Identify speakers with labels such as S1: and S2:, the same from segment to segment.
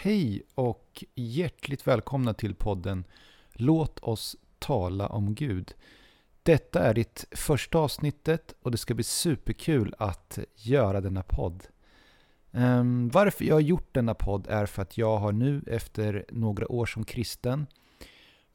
S1: Hej och hjärtligt välkomna till podden Låt oss tala om Gud. Detta är ditt första avsnittet och det ska bli superkul att göra denna podd. Ehm, varför jag har gjort denna podd är för att jag har nu efter några år som kristen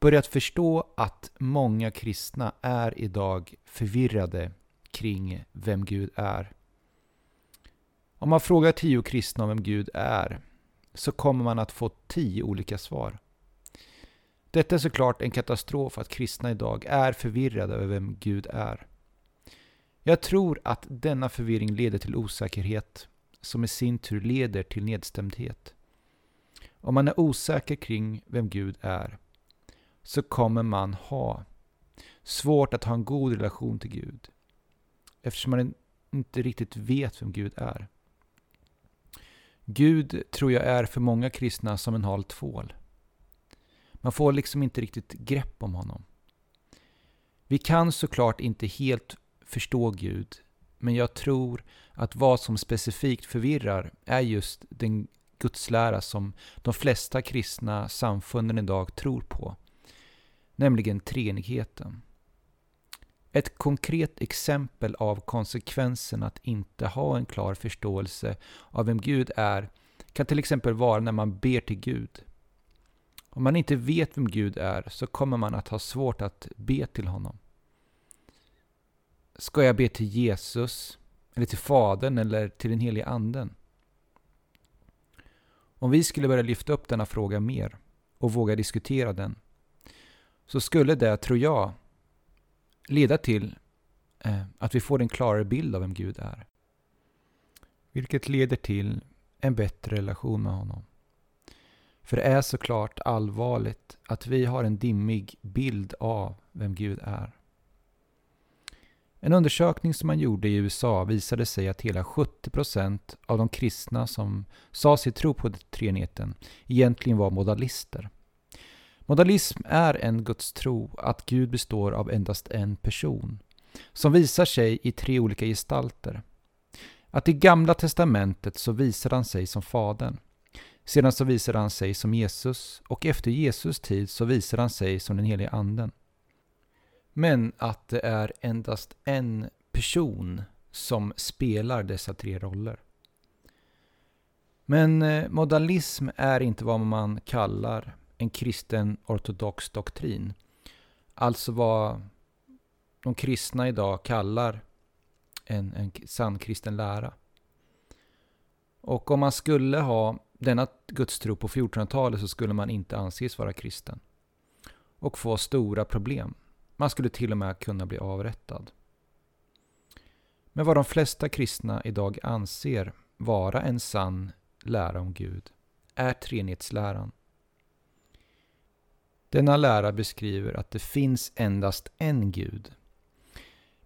S1: börjat förstå att många kristna är idag förvirrade kring vem Gud är. Om man frågar tio kristna om vem Gud är så kommer man att få tio olika svar. Detta är såklart en katastrof att kristna idag är förvirrade över vem Gud är. Jag tror att denna förvirring leder till osäkerhet, som i sin tur leder till nedstämdhet. Om man är osäker kring vem Gud är, så kommer man ha svårt att ha en god relation till Gud, eftersom man inte riktigt vet vem Gud är. Gud tror jag är för många kristna som en hal tvål. Man får liksom inte riktigt grepp om honom. Vi kan såklart inte helt förstå Gud, men jag tror att vad som specifikt förvirrar är just den gudslära som de flesta kristna samfunden idag tror på, nämligen treenigheten. Ett konkret exempel av konsekvensen att inte ha en klar förståelse av vem Gud är kan till exempel vara när man ber till Gud. Om man inte vet vem Gud är så kommer man att ha svårt att be till honom. Ska jag be till Jesus, eller till Fadern eller till den helige Anden? Om vi skulle börja lyfta upp denna fråga mer och våga diskutera den så skulle det, tror jag, leda till eh, att vi får en klarare bild av vem Gud är. Vilket leder till en bättre relation med honom. För det är såklart allvarligt att vi har en dimmig bild av vem Gud är. En undersökning som man gjorde i USA visade sig att hela 70% av de kristna som sa sig tro på treenigheten egentligen var modalister. Modalism är en gudstro att Gud består av endast en person, som visar sig i tre olika gestalter. Att i Gamla Testamentet så visar han sig som Fadern. Sedan så visar han sig som Jesus och efter Jesus tid så visar han sig som den helige Anden. Men att det är endast en person som spelar dessa tre roller. Men eh, modalism är inte vad man kallar en kristen ortodox doktrin. Alltså vad de kristna idag kallar en, en sann kristen lära. Och om man skulle ha denna gudstro på 1400-talet så skulle man inte anses vara kristen. Och få stora problem. Man skulle till och med kunna bli avrättad. Men vad de flesta kristna idag anser vara en sann lära om Gud är treenighetsläran. Denna lära beskriver att det finns endast en Gud.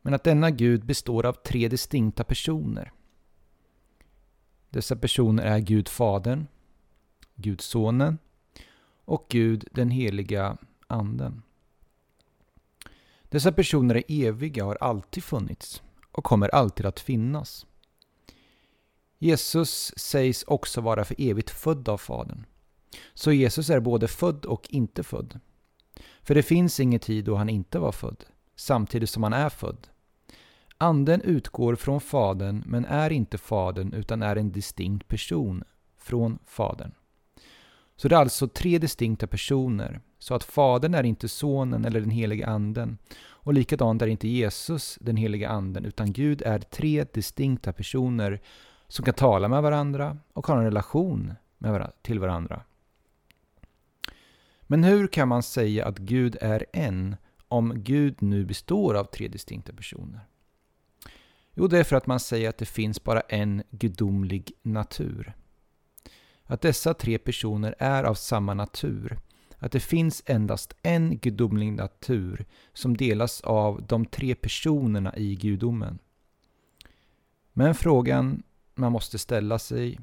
S1: Men att denna Gud består av tre distinkta personer. Dessa personer är Gud Fadern, Gud Sonen och Gud den heliga Anden. Dessa personer är eviga och har alltid funnits och kommer alltid att finnas. Jesus sägs också vara för evigt född av Fadern. Så Jesus är både född och inte född. För det finns ingen tid då han inte var född, samtidigt som han är född. Anden utgår från Fadern men är inte Fadern utan är en distinkt person från Fadern. Så det är alltså tre distinkta personer, så att Fadern är inte Sonen eller den helige Anden. Och likadant är inte Jesus den helige Anden, utan Gud är tre distinkta personer som kan tala med varandra och ha en relation med till varandra. Men hur kan man säga att Gud är en om Gud nu består av tre distinkta personer? Jo, det är för att man säger att det finns bara en gudomlig natur. Att dessa tre personer är av samma natur. Att det finns endast en gudomlig natur som delas av de tre personerna i gudomen. Men frågan man måste ställa sig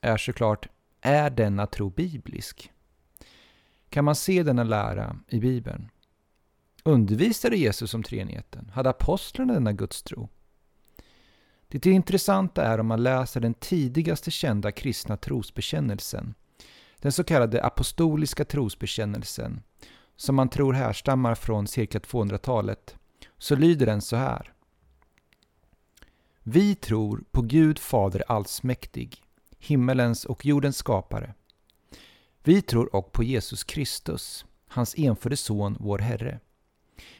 S1: är såklart, är denna tro biblisk? Kan man se denna lära i Bibeln? Undervisade Jesus om treenigheten? Hade apostlarna denna gudstro? Det intressanta är om man läser den tidigaste kända kristna trosbekännelsen, den så kallade apostoliska trosbekännelsen, som man tror härstammar från cirka 200-talet, så lyder den så här. Vi tror på Gud Fader allsmäktig, himmelens och jordens skapare. Vi tror och på Jesus Kristus, hans enfödde Son, vår Herre,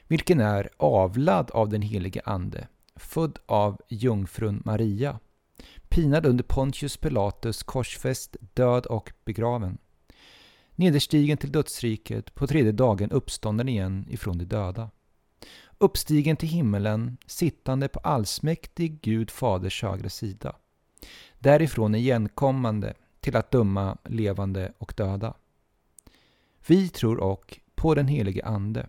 S1: vilken är avlad av den helige Ande, född av jungfrun Maria, pinad under Pontius Pilatus, korsfäst, död och begraven. Nederstigen till dödsriket, på tredje dagen uppstånden igen ifrån de döda. Uppstigen till himmelen, sittande på allsmäktig Gud Faders högra sida. Därifrån igenkommande till att döma levande och döda. Vi tror och på den helige Ande,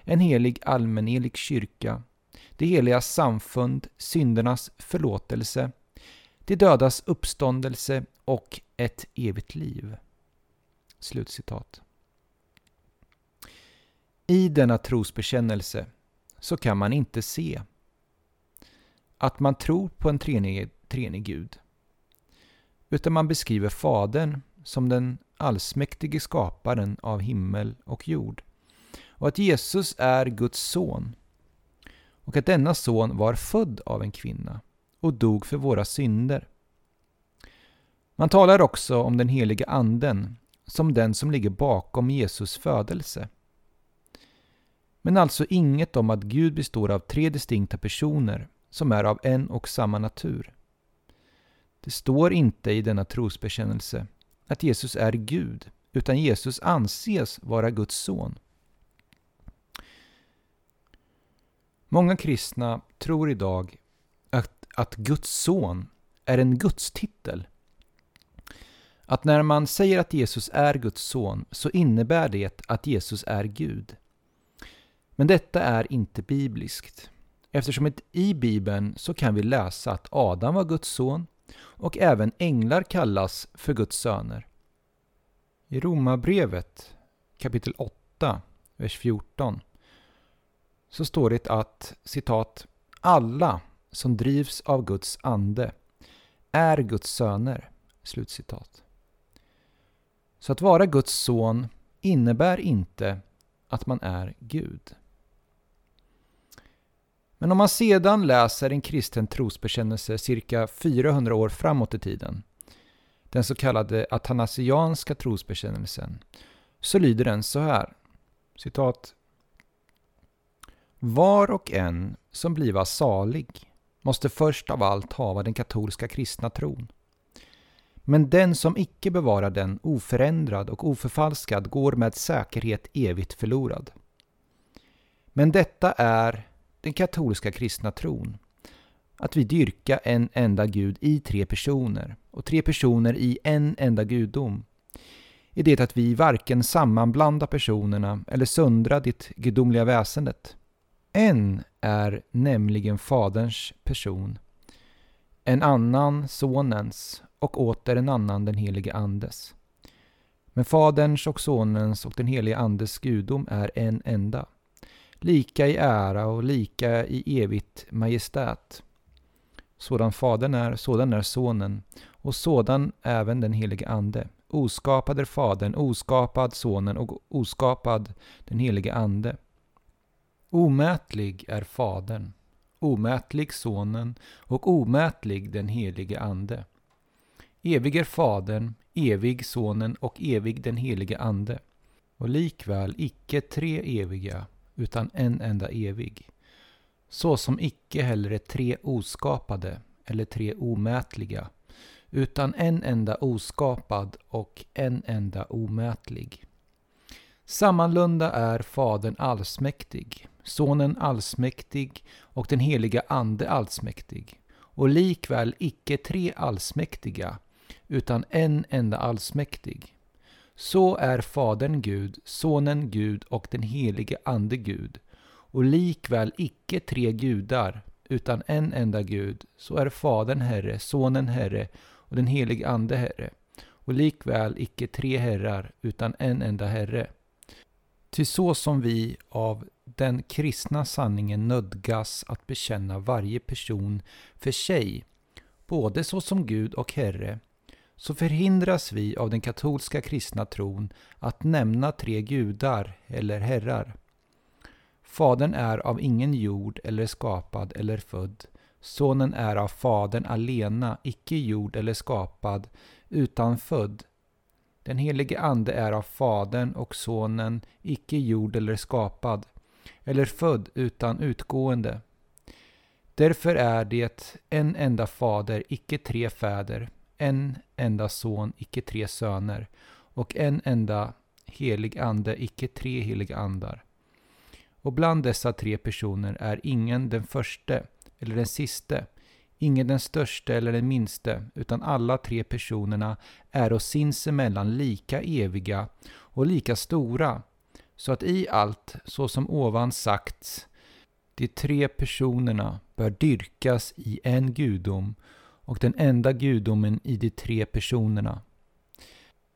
S1: en helig allmänelig kyrka, det heliga samfund, syndernas förlåtelse, de dödas uppståndelse och ett evigt liv. Slutcitat. I denna trosbekännelse så kan man inte se att man tror på en treenig Gud. Utan man beskriver Fadern som den allsmäktige skaparen av himmel och jord. Och att Jesus är Guds son. Och att denna son var född av en kvinna och dog för våra synder. Man talar också om den heliga anden som den som ligger bakom Jesus födelse. Men alltså inget om att Gud består av tre distinkta personer som är av en och samma natur. Det står inte i denna trosbekännelse att Jesus är Gud, utan Jesus anses vara Guds son. Många kristna tror idag att, att Guds son är en gudstitel. Att när man säger att Jesus är Guds son så innebär det att Jesus är Gud. Men detta är inte bibliskt. Eftersom i Bibeln så kan vi läsa att Adam var Guds son och även änglar kallas för Guds söner. I Romarbrevet kapitel 8, vers 14 så står det att citat alla som drivs av Guds ande är Guds söner. Slutcitat. Så att vara Guds son innebär inte att man är Gud. Men om man sedan läser en kristen trosbekännelse cirka 400 år framåt i tiden, den så kallade atanasianska trosbekännelsen, så lyder den så här. Citat. Var och en som bliva salig måste först av allt hava den katolska kristna tron. Men den som icke bevarar den oförändrad och oförfalskad går med säkerhet evigt förlorad. Men detta är den katolska kristna tron. Att vi dyrkar en enda gud i tre personer och tre personer i en enda gudom. I det att vi varken sammanblandar personerna eller söndrar det gudomliga väsendet. En är nämligen Faderns person, en annan Sonens och åter en annan den helige Andes. Men Faderns och Sonens och den helige Andes gudom är en enda lika i ära och lika i evigt majestät. Sådan Fadern är, sådan är Sonen, och sådan även den helige Ande. Oskapad är Fadern, oskapad Sonen och oskapad den helige Ande. Omätlig är Fadern, omätlig Sonen och omätlig den helige Ande. Evig är Fadern, evig Sonen och evig den helige Ande. Och likväl icke tre eviga, utan en enda evig. Så som icke heller är tre oskapade eller tre omätliga, utan en enda oskapad och en enda omätlig. Sammanlunda är Fadern allsmäktig, Sonen allsmäktig och den heliga Ande allsmäktig, och likväl icke tre allsmäktiga, utan en enda allsmäktig. Så är Fadern Gud, Sonen Gud och den helige Ande Gud, och likväl icke tre gudar, utan en enda Gud, så är Fadern Herre, Sonen Herre och den helige Ande Herre, och likväl icke tre herrar, utan en enda Herre. Ty så som vi av den kristna sanningen nödgas att bekänna varje person för sig, både såsom Gud och Herre, så förhindras vi av den katolska kristna tron att nämna tre gudar eller herrar. Fadern är av ingen jord eller skapad eller född. Sonen är av Fadern alena, icke jord eller skapad, utan född. Den helige Ande är av Fadern och Sonen, icke jord eller skapad, eller född utan utgående. Därför är det en enda fader, icke tre fäder, en enda son, icke tre söner, och en enda helig ande, icke tre heliga andar. Och bland dessa tre personer är ingen den förste eller den siste, ingen den störste eller den minste, utan alla tre personerna är och sinsemellan lika eviga och lika stora, så att i allt, så som ovan sagts, de tre personerna bör dyrkas i en gudom och den enda gudomen i de tre personerna.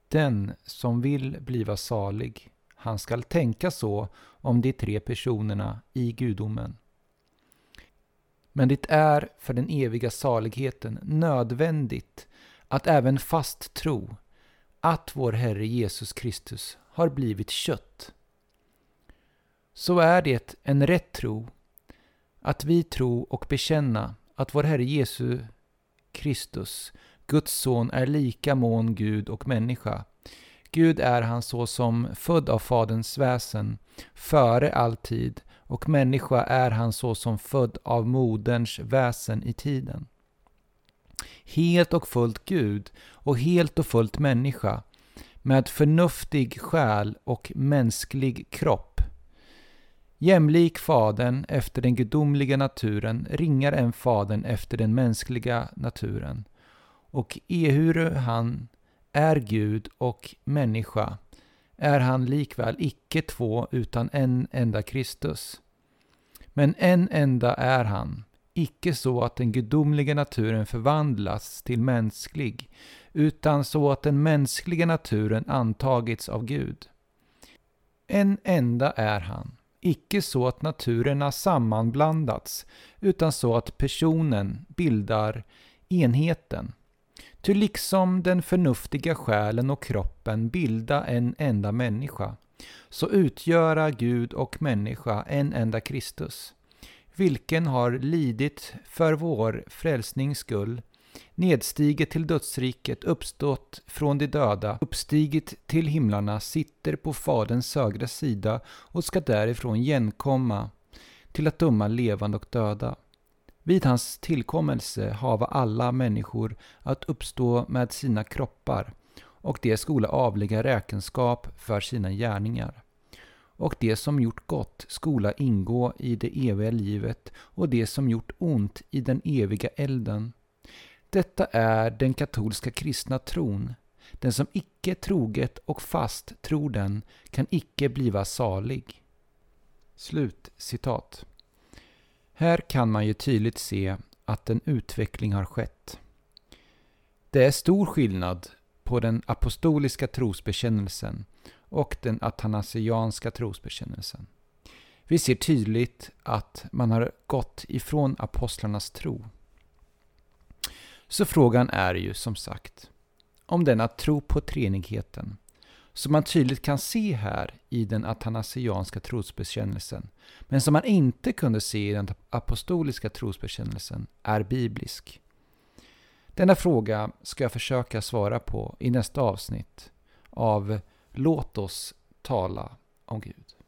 S1: Den som vill bliva salig, han skall tänka så om de tre personerna i gudomen. Men det är för den eviga saligheten nödvändigt att även fast tro att vår Herre Jesus Kristus har blivit kött. Så är det en rätt tro att vi tro och bekänna att vår Herre Jesus Kristus, Guds son, är lika mån Gud och människa. Gud är han såsom född av Faderns väsen, före all tid, och människa är han såsom född av moderns väsen i tiden. Helt och fullt Gud och helt och fullt människa, med förnuftig själ och mänsklig kropp. Jämlik Fadern efter den gudomliga naturen, ringar än Fadern efter den mänskliga naturen. Och ehuru han är Gud och människa, är han likväl icke två utan en enda Kristus. Men en enda är han, icke så att den gudomliga naturen förvandlas till mänsklig, utan så att den mänskliga naturen antagits av Gud. En enda är han, icke så att naturerna sammanblandats, utan så att personen bildar enheten. Ty liksom den förnuftiga själen och kroppen bilda en enda människa, så utgöra Gud och människa en enda Kristus, vilken har lidit för vår frälsnings skull, nedstigit till dödsriket, uppstått från de döda, uppstigit till himlarna, sitter på Faderns högra sida och ska därifrån genkomma till att döma levande och döda. Vid hans tillkommelse hava alla människor att uppstå med sina kroppar, och det skola avlägga räkenskap för sina gärningar. Och det som gjort gott skola ingå i det eviga livet, och det som gjort ont i den eviga elden. Detta är den katolska kristna tron. Den som icke troget och fast tror den kan icke bliva salig. Slut citat. Här kan man ju tydligt se att en utveckling har skett. Det är stor skillnad på den apostoliska trosbekännelsen och den atanasianska trosbekännelsen. Vi ser tydligt att man har gått ifrån apostlarnas tro. Så frågan är ju som sagt om denna tro på treenigheten som man tydligt kan se här i den atanasianska trosbekännelsen, men som man inte kunde se i den apostoliska trosbekännelsen, är biblisk. Denna fråga ska jag försöka svara på i nästa avsnitt av Låt oss tala om Gud.